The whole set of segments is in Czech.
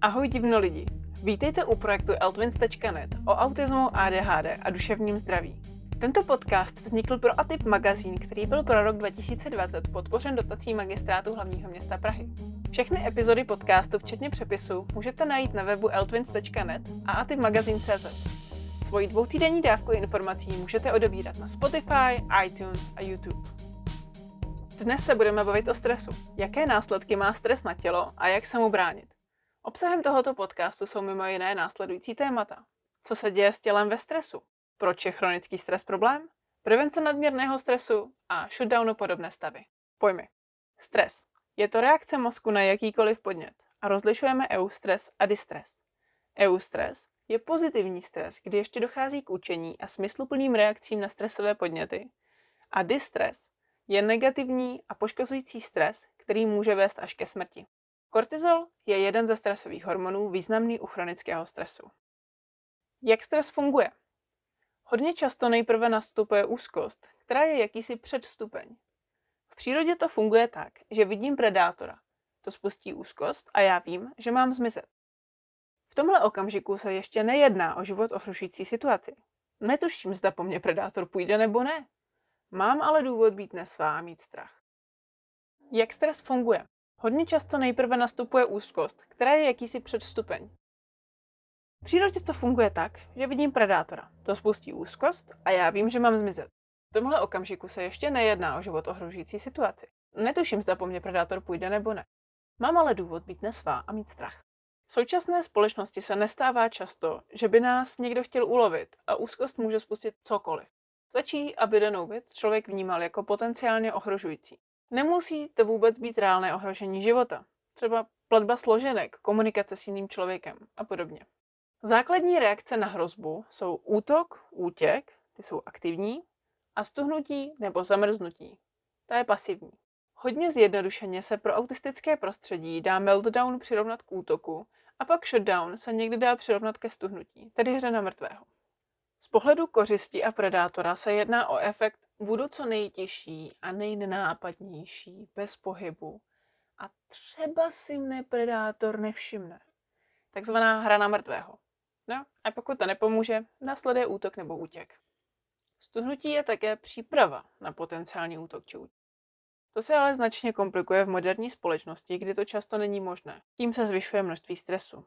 Ahoj divno lidi! Vítejte u projektu eltwins.net o autismu, ADHD a duševním zdraví. Tento podcast vznikl pro Atyp magazín, který byl pro rok 2020 podpořen dotací magistrátu hlavního města Prahy. Všechny epizody podcastu, včetně přepisu, můžete najít na webu eltwins.net a atypmagazin.cz. Svoji dvoutýdenní dávku informací můžete odebírat na Spotify, iTunes a YouTube. Dnes se budeme bavit o stresu. Jaké následky má stres na tělo a jak se mu bránit? Obsahem tohoto podcastu jsou mimo jiné následující témata. Co se děje s tělem ve stresu? Proč je chronický stres problém? Prevence nadměrného stresu a shutdownu podobné stavy. Pojmy. Stres. Je to reakce mozku na jakýkoliv podnět a rozlišujeme eustres a distres. Eustres je pozitivní stres, kdy ještě dochází k učení a smysluplným reakcím na stresové podněty. A distres je negativní a poškozující stres, který může vést až ke smrti. Kortizol je jeden ze stresových hormonů významný u chronického stresu. Jak stres funguje? Hodně často nejprve nastupuje úzkost, která je jakýsi předstupeň. V přírodě to funguje tak, že vidím predátora. To spustí úzkost a já vím, že mám zmizet. V tomhle okamžiku se ještě nejedná o život ohrožující situaci. Netuším, zda po mně predátor půjde nebo ne. Mám ale důvod být nesvá a mít strach. Jak stres funguje? Hodně často nejprve nastupuje úzkost, která je jakýsi předstupeň. V přírodě to funguje tak, že vidím predátora. To spustí úzkost a já vím, že mám zmizet. V tomhle okamžiku se ještě nejedná o život ohrožující situaci. Netuším, zda po mně predátor půjde nebo ne. Mám ale důvod být nesvá a mít strach. V současné společnosti se nestává často, že by nás někdo chtěl ulovit a úzkost může spustit cokoliv. Stačí, aby danou věc člověk vnímal jako potenciálně ohrožující. Nemusí to vůbec být reálné ohrožení života. Třeba platba složenek, komunikace s jiným člověkem a podobně. Základní reakce na hrozbu jsou útok, útěk, ty jsou aktivní, a stuhnutí nebo zamrznutí, ta je pasivní. Hodně zjednodušeně se pro autistické prostředí dá meltdown přirovnat k útoku a pak shutdown se někdy dá přirovnat ke stuhnutí, tedy hře na mrtvého. Z pohledu kořisti a predátora se jedná o efekt budu co nejtěžší a nejnenápadnější, bez pohybu a třeba si mne predátor nevšimne. Takzvaná hra na mrtvého. No a pokud to nepomůže, následuje útok nebo útěk. Stuhnutí je také příprava na potenciální útok či útěk. To se ale značně komplikuje v moderní společnosti, kdy to často není možné. Tím se zvyšuje množství stresu.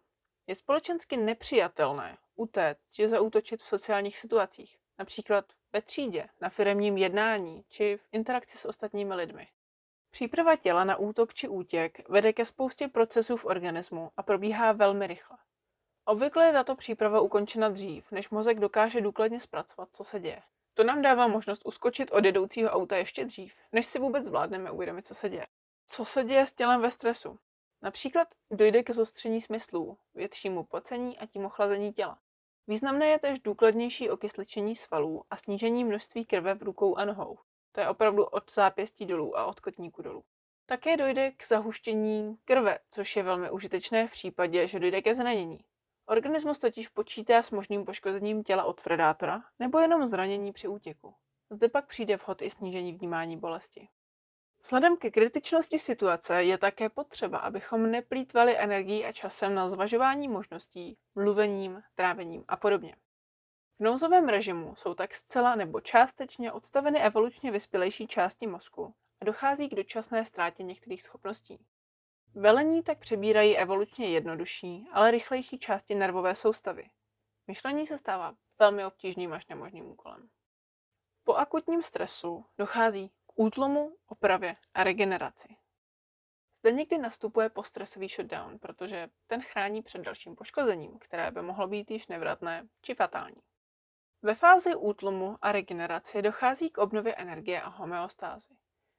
Je společensky nepřijatelné utéct či zaútočit v sociálních situacích, například ve třídě, na firemním jednání či v interakci s ostatními lidmi. Příprava těla na útok či útěk vede ke spoustě procesů v organismu a probíhá velmi rychle. Obvykle je tato příprava ukončena dřív, než mozek dokáže důkladně zpracovat, co se děje. To nám dává možnost uskočit od jedoucího auta ještě dřív, než si vůbec zvládneme uvědomit, co se děje. Co se děje s tělem ve stresu? Například dojde ke zostření smyslů, většímu pocení a tím ochlazení těla. Významné je též důkladnější okysličení svalů a snížení množství krve v rukou a nohou. To je opravdu od zápěstí dolů a od kotníku dolů. Také dojde k zahuštění krve, což je velmi užitečné v případě, že dojde ke zranění. Organismus totiž počítá s možným poškozením těla od predátora nebo jenom zranění při útěku. Zde pak přijde vhod i snížení vnímání bolesti. Vzhledem ke kritičnosti situace je také potřeba, abychom neplýtvali energií a časem na zvažování možností, mluvením, trávením a podobně. V nouzovém režimu jsou tak zcela nebo částečně odstaveny evolučně vyspělejší části mozku a dochází k dočasné ztrátě některých schopností. Velení tak přebírají evolučně jednodušší, ale rychlejší části nervové soustavy. Myšlení se stává velmi obtížným až nemožným úkolem. Po akutním stresu dochází útlumu, opravě a regeneraci. Zde někdy nastupuje postresový shutdown, protože ten chrání před dalším poškozením, které by mohlo být již nevratné či fatální. Ve fázi útlumu a regenerace dochází k obnově energie a homeostázy.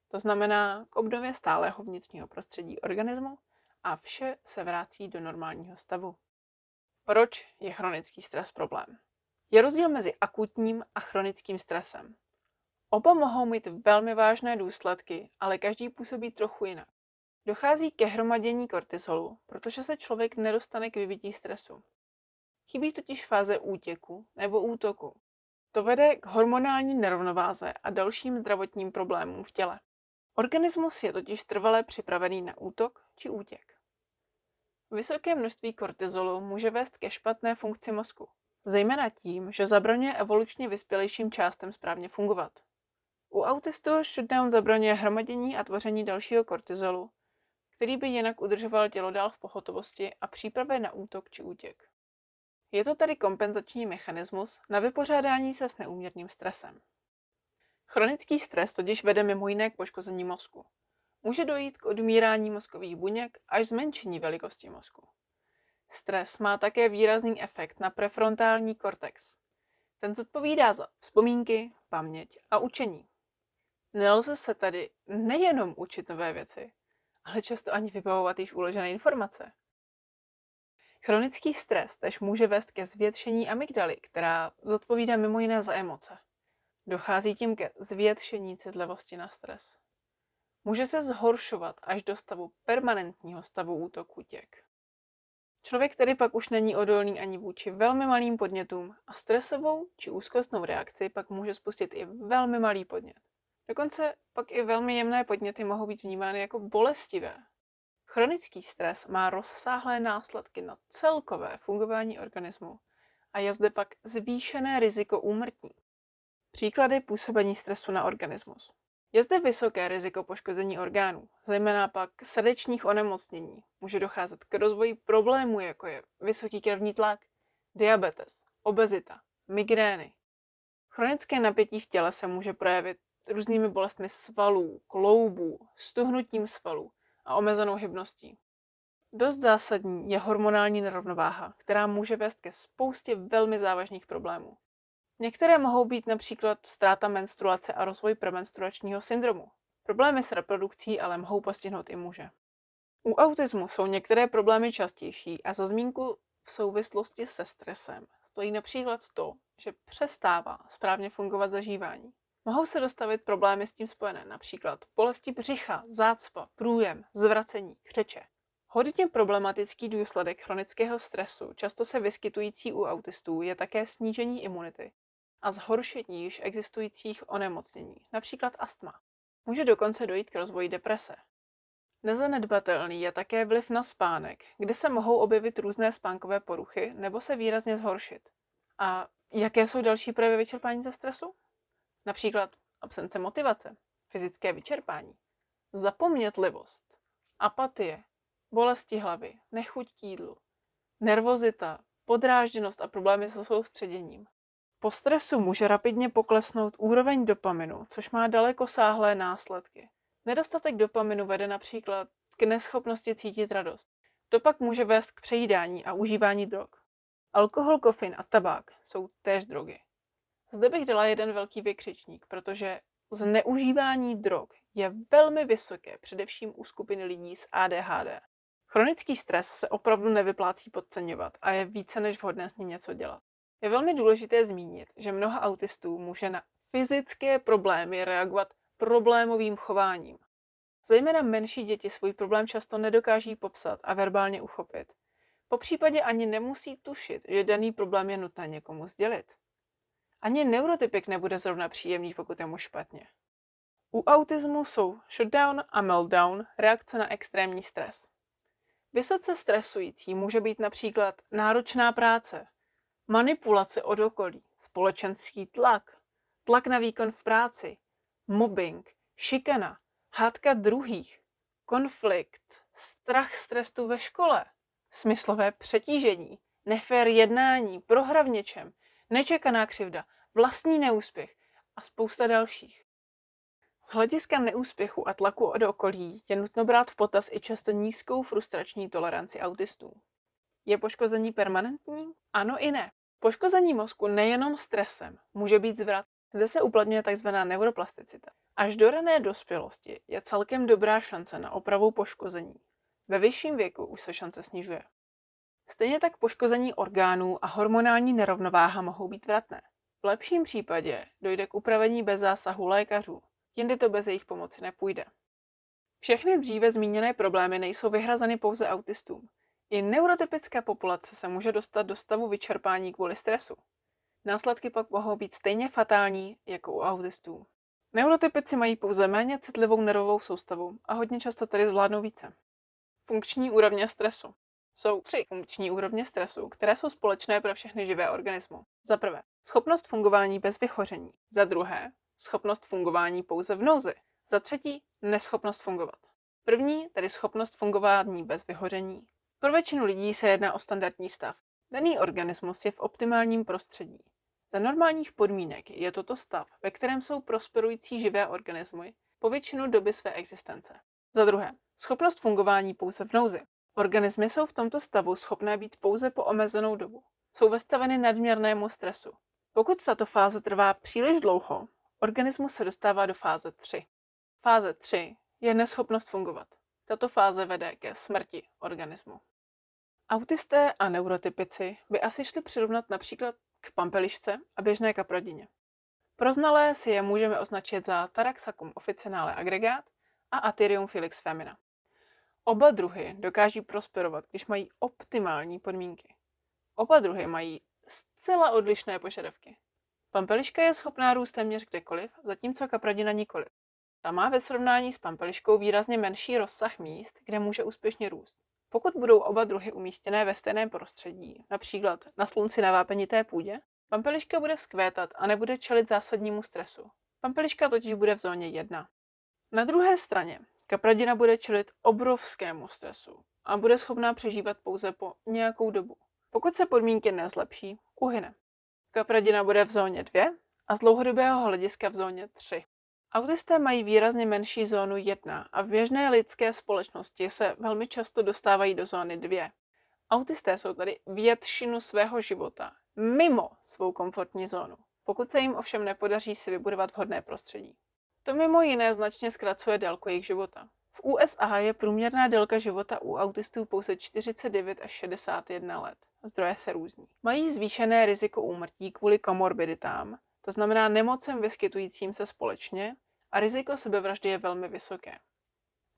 To znamená k obnově stálého vnitřního prostředí organismu a vše se vrací do normálního stavu. Proč je chronický stres problém? Je rozdíl mezi akutním a chronickým stresem. Oba mohou mít velmi vážné důsledky, ale každý působí trochu jinak. Dochází ke hromadění kortizolu, protože se člověk nedostane k vyvití stresu. Chybí totiž fáze útěku nebo útoku. To vede k hormonální nerovnováze a dalším zdravotním problémům v těle. Organismus je totiž trvale připravený na útok či útěk. Vysoké množství kortizolu může vést ke špatné funkci mozku, zejména tím, že zabraňuje evolučně vyspělejším částem správně fungovat. U autistů shutdown zabraňuje hromadění a tvoření dalšího kortizolu, který by jinak udržoval tělo dál v pohotovosti a přípravě na útok či útěk. Je to tedy kompenzační mechanismus na vypořádání se s neúměrným stresem. Chronický stres totiž vede mimo jiné k poškození mozku. Může dojít k odmírání mozkových buněk až zmenšení velikosti mozku. Stres má také výrazný efekt na prefrontální kortex. Ten zodpovídá za vzpomínky, paměť a učení. Nelze se tedy nejenom učit nové věci, ale často ani vybavovat již uložené informace. Chronický stres tež může vést ke zvětšení amygdaly, která zodpovídá mimo jiné za emoce. Dochází tím ke zvětšení citlivosti na stres. Může se zhoršovat až do stavu permanentního stavu útoku těk. Člověk tedy pak už není odolný ani vůči velmi malým podnětům a stresovou či úzkostnou reakci pak může spustit i velmi malý podnět. Dokonce pak i velmi jemné podněty mohou být vnímány jako bolestivé. Chronický stres má rozsáhlé následky na celkové fungování organismu a je zde pak zvýšené riziko úmrtí. Příklady působení stresu na organismus. Je zde vysoké riziko poškození orgánů, zejména pak srdečních onemocnění. Může docházet k rozvoji problémů, jako je vysoký krevní tlak, diabetes, obezita, migrény. Chronické napětí v těle se může projevit různými bolestmi svalů, kloubů, stuhnutím svalů a omezenou hybností. Dost zásadní je hormonální nerovnováha, která může vést ke spoustě velmi závažných problémů. Některé mohou být například ztráta menstruace a rozvoj premenstruačního syndromu. Problémy s reprodukcí ale mohou postihnout i muže. U autismu jsou některé problémy častější a za zmínku v souvislosti se stresem stojí například to, že přestává správně fungovat zažívání. Mohou se dostavit problémy s tím spojené, například bolesti břicha, zácpa, průjem, zvracení, křeče. Hodně problematický důsledek chronického stresu, často se vyskytující u autistů, je také snížení imunity a zhoršení již existujících onemocnění, například astma. Může dokonce dojít k rozvoji deprese. Nezanedbatelný je také vliv na spánek, kde se mohou objevit různé spánkové poruchy nebo se výrazně zhoršit. A jaké jsou další projevy vyčerpání ze stresu? Například absence motivace, fyzické vyčerpání, zapomnětlivost, apatie, bolesti hlavy, nechuť k jídlu, nervozita, podrážděnost a problémy se soustředěním. Po stresu může rapidně poklesnout úroveň dopaminu, což má daleko sáhlé následky. Nedostatek dopaminu vede například k neschopnosti cítit radost. To pak může vést k přejídání a užívání drog. Alkohol, kofein a tabák jsou též drogy. Zde bych dala jeden velký vykřičník, protože zneužívání drog je velmi vysoké, především u skupiny lidí s ADHD. Chronický stres se opravdu nevyplácí podceňovat a je více než vhodné s ním něco dělat. Je velmi důležité zmínit, že mnoha autistů může na fyzické problémy reagovat problémovým chováním. Zejména menší děti svůj problém často nedokáží popsat a verbálně uchopit. Po případě ani nemusí tušit, že daný problém je nutné někomu sdělit. Ani neurotypik nebude zrovna příjemný, pokud je mu špatně. U autismu jsou shutdown a meltdown reakce na extrémní stres. Vysoce stresující může být například náročná práce, manipulace od okolí, společenský tlak, tlak na výkon v práci, mobbing, šikana, hádka druhých, konflikt, strach z trestu ve škole, smyslové přetížení, nefér jednání, prohra v něčem, nečekaná křivda, vlastní neúspěch a spousta dalších. Z hlediska neúspěchu a tlaku od okolí je nutno brát v potaz i často nízkou frustrační toleranci autistů. Je poškození permanentní? Ano i ne. Poškození mozku nejenom stresem může být zvrat. Zde se uplatňuje tzv. neuroplasticita. Až do rané dospělosti je celkem dobrá šance na opravu poškození. Ve vyšším věku už se šance snižuje. Stejně tak poškození orgánů a hormonální nerovnováha mohou být vratné. V lepším případě dojde k upravení bez zásahu lékařů, jindy to bez jejich pomoci nepůjde. Všechny dříve zmíněné problémy nejsou vyhrazeny pouze autistům. I neurotypická populace se může dostat do stavu vyčerpání kvůli stresu. Následky pak mohou být stejně fatální jako u autistů. Neurotypici mají pouze méně citlivou nervovou soustavu a hodně často tedy zvládnou více. Funkční úrovně stresu. Jsou tři funkční úrovně stresu, které jsou společné pro všechny živé organismy. Za prvé, schopnost fungování bez vychoření. Za druhé, schopnost fungování pouze v nouzi. Za třetí, neschopnost fungovat. První, tedy schopnost fungování bez vyhoření. Pro většinu lidí se jedná o standardní stav. Daný organismus je v optimálním prostředí. Za normálních podmínek je toto stav, ve kterém jsou prosperující živé organismy po většinu doby své existence. Za druhé, schopnost fungování pouze v nouzi. Organismy jsou v tomto stavu schopné být pouze po omezenou dobu. Jsou vystaveny nadměrnému stresu. Pokud tato fáze trvá příliš dlouho, organismus se dostává do fáze 3. Fáze 3 je neschopnost fungovat. Tato fáze vede ke smrti organismu. Autisté a neurotypici by asi šli přirovnat například k pampelišce a běžné kaprodině. Pro znalé si je můžeme označit za Taraxacum officinale agregát a Atyrium felix femina. Oba druhy dokáží prosperovat, když mají optimální podmínky. Oba druhy mají zcela odlišné požadavky. Pampeliška je schopná růst téměř kdekoliv, zatímco kapradina nikoliv. Ta má ve srovnání s pampeliškou výrazně menší rozsah míst, kde může úspěšně růst. Pokud budou oba druhy umístěné ve stejném prostředí, například na slunci na vápenité půdě, pampeliška bude vzkvétat a nebude čelit zásadnímu stresu. Pampeliška totiž bude v zóně 1. Na druhé straně, kapradina bude čelit obrovskému stresu a bude schopná přežívat pouze po nějakou dobu. Pokud se podmínky nezlepší, uhyne. Kapradina bude v zóně 2 a z dlouhodobého hlediska v zóně 3. Autisté mají výrazně menší zónu 1 a v běžné lidské společnosti se velmi často dostávají do zóny 2. Autisté jsou tady většinu svého života mimo svou komfortní zónu, pokud se jim ovšem nepodaří si vybudovat vhodné prostředí. To mimo jiné značně zkracuje délku jejich života. V USA je průměrná délka života u autistů pouze 49 až 61 let. Zdroje se různí. Mají zvýšené riziko úmrtí kvůli komorbiditám, to znamená nemocem vyskytujícím se společně, a riziko sebevraždy je velmi vysoké.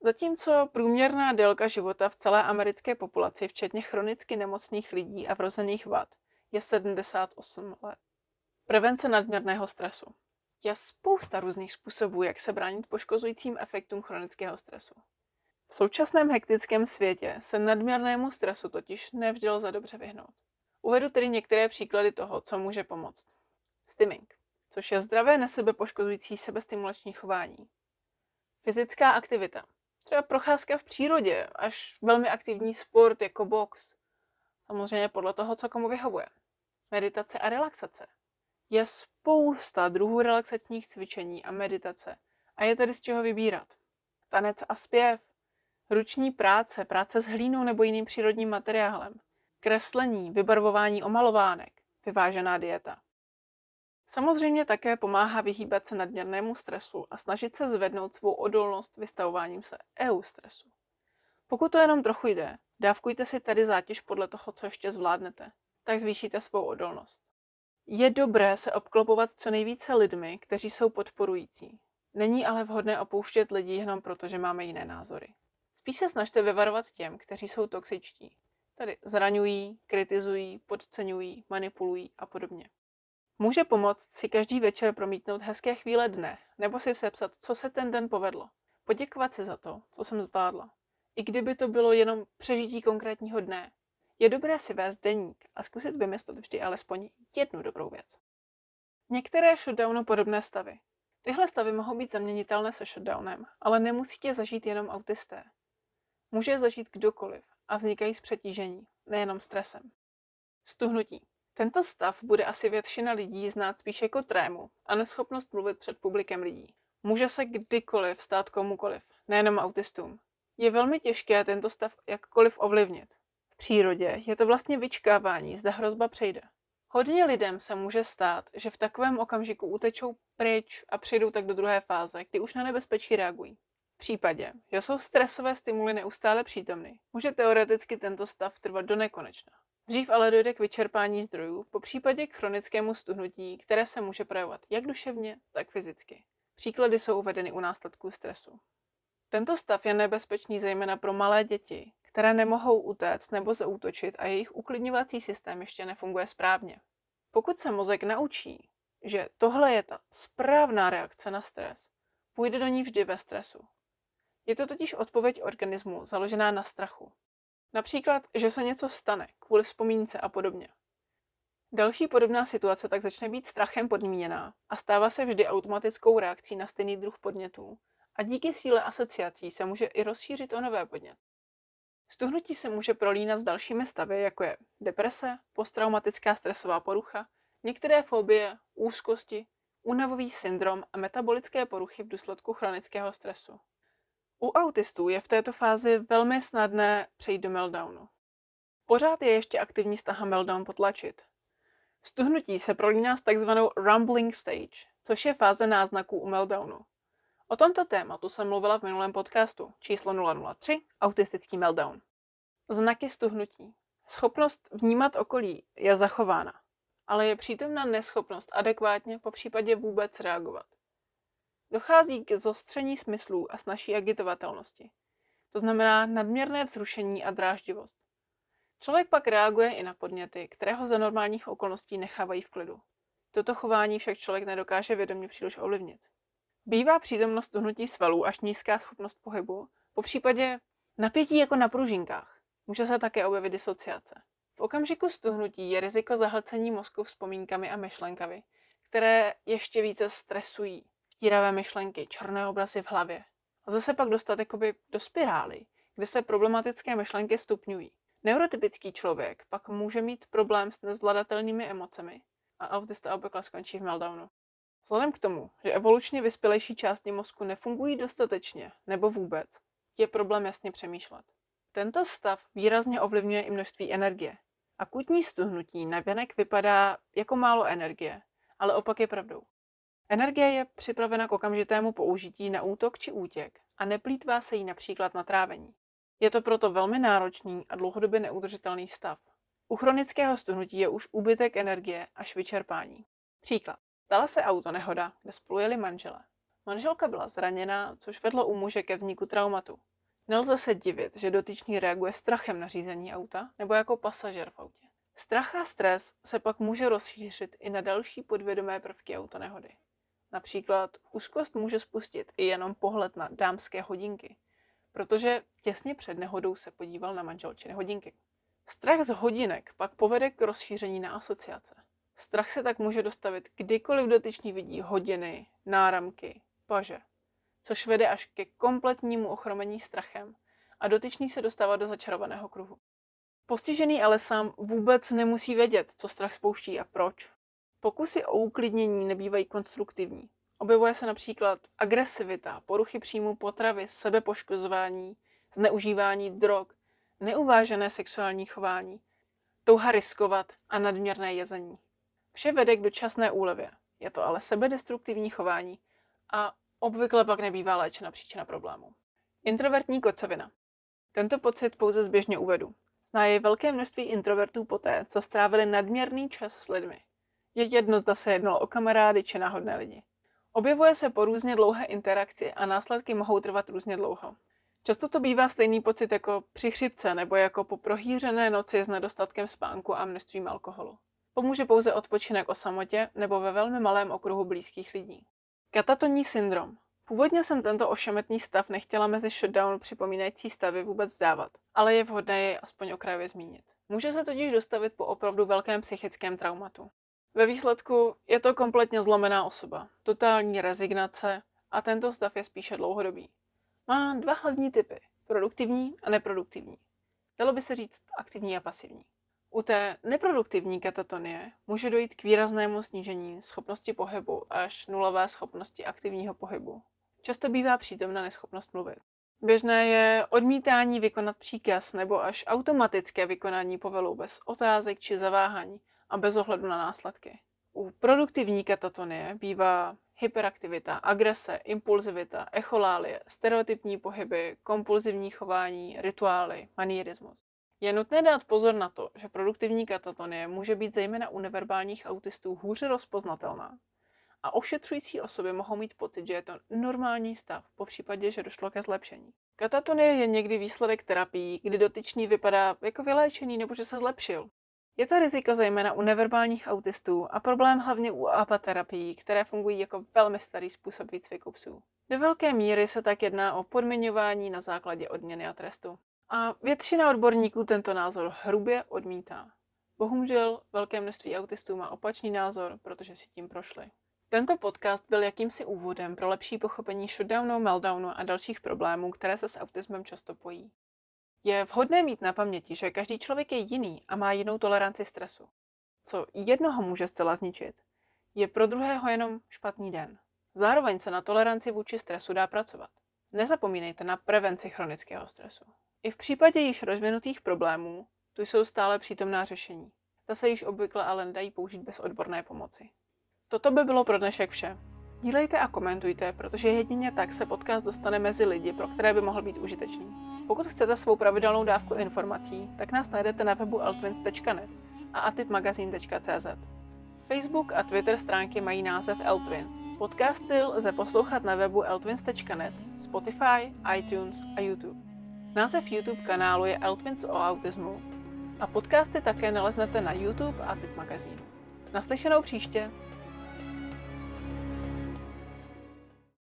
Zatímco průměrná délka života v celé americké populaci, včetně chronicky nemocných lidí a vrozených vad, je 78 let. Prevence nadměrného stresu. Je spousta různých způsobů, jak se bránit poškozujícím efektům chronického stresu. V současném hektickém světě se nadměrnému stresu totiž nevždy lze dobře vyhnout. Uvedu tedy některé příklady toho, co může pomoct. Stimming, což je zdravé nesebepoškozující sebestimulační chování. Fyzická aktivita, třeba procházka v přírodě, až velmi aktivní sport jako box. Samozřejmě podle toho, co komu vyhovuje. Meditace a relaxace. Je spousta druhů relaxačních cvičení a meditace a je tedy z čeho vybírat. Tanec a zpěv, ruční práce, práce s hlínou nebo jiným přírodním materiálem, kreslení, vybarvování omalovánek, vyvážená dieta. Samozřejmě také pomáhá vyhýbat se nadměrnému stresu a snažit se zvednout svou odolnost vystavováním se EU stresu. Pokud to jenom trochu jde, dávkujte si tedy zátěž podle toho, co ještě zvládnete, tak zvýšíte svou odolnost. Je dobré se obklopovat co nejvíce lidmi, kteří jsou podporující. Není ale vhodné opouštět lidi jenom proto, že máme jiné názory. Spíš se snažte vyvarovat těm, kteří jsou toxičtí. Tedy zraňují, kritizují, podceňují, manipulují a podobně. Může pomoct si každý večer promítnout hezké chvíle dne, nebo si sepsat, co se ten den povedlo. Poděkovat si za to, co jsem zvládla. I kdyby to bylo jenom přežití konkrétního dne. Je dobré si vést deník a zkusit vymyslet vždy alespoň jednu dobrou věc. Některé shutdownu podobné stavy. Tyhle stavy mohou být zaměnitelné se shutdownem, ale nemusíte zažít jenom autisté. Může je zažít kdokoliv a vznikají z přetížení, nejenom stresem. Stuhnutí. Tento stav bude asi většina lidí znát spíš jako trému a neschopnost mluvit před publikem lidí. Může se kdykoliv stát komukoliv, nejenom autistům. Je velmi těžké tento stav jakkoliv ovlivnit. V přírodě je to vlastně vyčkávání, zda hrozba přejde. Hodně lidem se může stát, že v takovém okamžiku utečou pryč a přijdou tak do druhé fáze, kdy už na nebezpečí reagují. V případě, že jsou stresové stimuly neustále přítomny, může teoreticky tento stav trvat do nekonečna. Dřív ale dojde k vyčerpání zdrojů, po případě k chronickému stuhnutí, které se může projevovat jak duševně, tak fyzicky. Příklady jsou uvedeny u následků stresu. Tento stav je nebezpečný zejména pro malé děti, které nemohou utéct nebo zaútočit a jejich uklidňovací systém ještě nefunguje správně. Pokud se mozek naučí, že tohle je ta správná reakce na stres, půjde do ní vždy ve stresu. Je to totiž odpověď organismu založená na strachu. Například, že se něco stane kvůli vzpomínce a podobně. Další podobná situace tak začne být strachem podmíněná a stává se vždy automatickou reakcí na stejný druh podnětů a díky síle asociací se může i rozšířit o nové podněty. Stuhnutí se může prolínat s dalšími stavy, jako je deprese, posttraumatická stresová porucha, některé fobie, úzkosti, únavový syndrom a metabolické poruchy v důsledku chronického stresu. U autistů je v této fázi velmi snadné přejít do meltdownu. Pořád je ještě aktivní snaha meltdown potlačit. Stuhnutí se prolíná s takzvanou rumbling stage, což je fáze náznaků u meltdownu. O tomto tématu jsem mluvila v minulém podcastu číslo 003 Autistický meltdown. Znaky stuhnutí. Schopnost vnímat okolí je zachována, ale je přítomná neschopnost adekvátně po případě vůbec reagovat. Dochází k zostření smyslů a snažší agitovatelnosti. To znamená nadměrné vzrušení a dráždivost. Člověk pak reaguje i na podněty, které ho za normálních okolností nechávají v klidu. Toto chování však člověk nedokáže vědomě příliš ovlivnit. Bývá přítomnost tuhnutí svalů až nízká schopnost pohybu, po případě napětí jako na pružinkách. Může se také objevit disociace. V okamžiku stuhnutí je riziko zahlcení mozku vzpomínkami a myšlenkami, které ještě více stresují. Vtíravé myšlenky, černé obrazy v hlavě. A zase pak dostat jakoby do spirály, kde se problematické myšlenky stupňují. Neurotypický člověk pak může mít problém s nezvladatelnými emocemi a autista obvykle skončí v meltdownu. Vzhledem k tomu, že evolučně vyspělejší části mozku nefungují dostatečně nebo vůbec, je problém jasně přemýšlet. Tento stav výrazně ovlivňuje i množství energie. Akutní stuhnutí na věnek vypadá jako málo energie, ale opak je pravdou. Energie je připravena k okamžitému použití na útok či útěk a neplýtvá se jí například na trávení. Je to proto velmi náročný a dlouhodobě neudržitelný stav. U chronického stuhnutí je už úbytek energie až vyčerpání. Příklad. Stala se auto nehoda, kde spolu jeli manžele. Manželka byla zraněná, což vedlo u muže ke vzniku traumatu. Nelze se divit, že dotyčný reaguje strachem na řízení auta nebo jako pasažer v autě. Strach a stres se pak může rozšířit i na další podvědomé prvky autonehody. Například úzkost může spustit i jenom pohled na dámské hodinky, protože těsně před nehodou se podíval na manželčiny hodinky. Strach z hodinek pak povede k rozšíření na asociace. Strach se tak může dostavit kdykoliv dotyčný vidí hodiny, náramky, paže, což vede až ke kompletnímu ochromení strachem a dotyčný se dostává do začarovaného kruhu. Postižený ale sám vůbec nemusí vědět, co strach spouští a proč. Pokusy o uklidnění nebývají konstruktivní. Objevuje se například agresivita, poruchy příjmu potravy, sebepoškozování, zneužívání drog, neuvážené sexuální chování, touha riskovat a nadměrné jezení. Vše vede k dočasné úlevě. Je to ale sebedestruktivní chování a obvykle pak nebývá léčena příčina problému. Introvertní kocovina. Tento pocit pouze zběžně uvedu. Zná je velké množství introvertů poté, co strávili nadměrný čas s lidmi. Je jedno, zda se jednalo o kamarády či náhodné lidi. Objevuje se po různě dlouhé interakci a následky mohou trvat různě dlouho. Často to bývá stejný pocit jako při chřipce nebo jako po prohýřené noci s nedostatkem spánku a množstvím alkoholu. Pomůže pouze odpočinek o samotě nebo ve velmi malém okruhu blízkých lidí. Katatonní syndrom. Původně jsem tento ošemetný stav nechtěla mezi shutdown připomínající stavy vůbec dávat, ale je vhodné jej aspoň okrajově zmínit. Může se totiž dostavit po opravdu velkém psychickém traumatu. Ve výsledku je to kompletně zlomená osoba, totální rezignace a tento stav je spíše dlouhodobý. Má dva hlavní typy, produktivní a neproduktivní. Dalo by se říct aktivní a pasivní. U té neproduktivní katatonie může dojít k výraznému snížení schopnosti pohybu až nulové schopnosti aktivního pohybu. Často bývá přítomna neschopnost mluvit. Běžné je odmítání vykonat příkaz nebo až automatické vykonání povelu bez otázek či zaváhání a bez ohledu na následky. U produktivní katatonie bývá hyperaktivita, agrese, impulzivita, echolálie, stereotypní pohyby, kompulzivní chování, rituály, manierismus. Je nutné dát pozor na to, že produktivní katatonie může být zejména u neverbálních autistů hůře rozpoznatelná a ošetřující osoby mohou mít pocit, že je to normální stav, po případě, že došlo ke zlepšení. Katatonie je někdy výsledek terapii, kdy dotyčný vypadá jako vyléčený nebo že se zlepšil. Je to riziko zejména u neverbálních autistů a problém hlavně u apaterapií, které fungují jako velmi starý způsob výcviku psů. Do velké míry se tak jedná o podmiňování na základě odměny a trestu. A většina odborníků tento názor hrubě odmítá. Bohužel velké množství autistů má opačný názor, protože si tím prošli. Tento podcast byl jakýmsi úvodem pro lepší pochopení shutdownu, meltdownu a dalších problémů, které se s autismem často pojí. Je vhodné mít na paměti, že každý člověk je jiný a má jinou toleranci stresu. Co jednoho může zcela zničit, je pro druhého jenom špatný den. Zároveň se na toleranci vůči stresu dá pracovat. Nezapomínejte na prevenci chronického stresu. I v případě již rozvinutých problémů tu jsou stále přítomná řešení. Ta se již obvykle ale nedají použít bez odborné pomoci. Toto by bylo pro dnešek vše. Dílejte a komentujte, protože jedině tak se podcast dostane mezi lidi, pro které by mohl být užitečný. Pokud chcete svou pravidelnou dávku informací, tak nás najdete na webu altwins.net a atipmagazine.cz. Facebook a Twitter stránky mají název Eltwins. Podcasty lze poslouchat na webu eltwins.net, Spotify, iTunes a YouTube. Název YouTube kanálu je Eltwins o autismu a podcasty také naleznete na YouTube a Tip Magazine. Naslyšenou příště!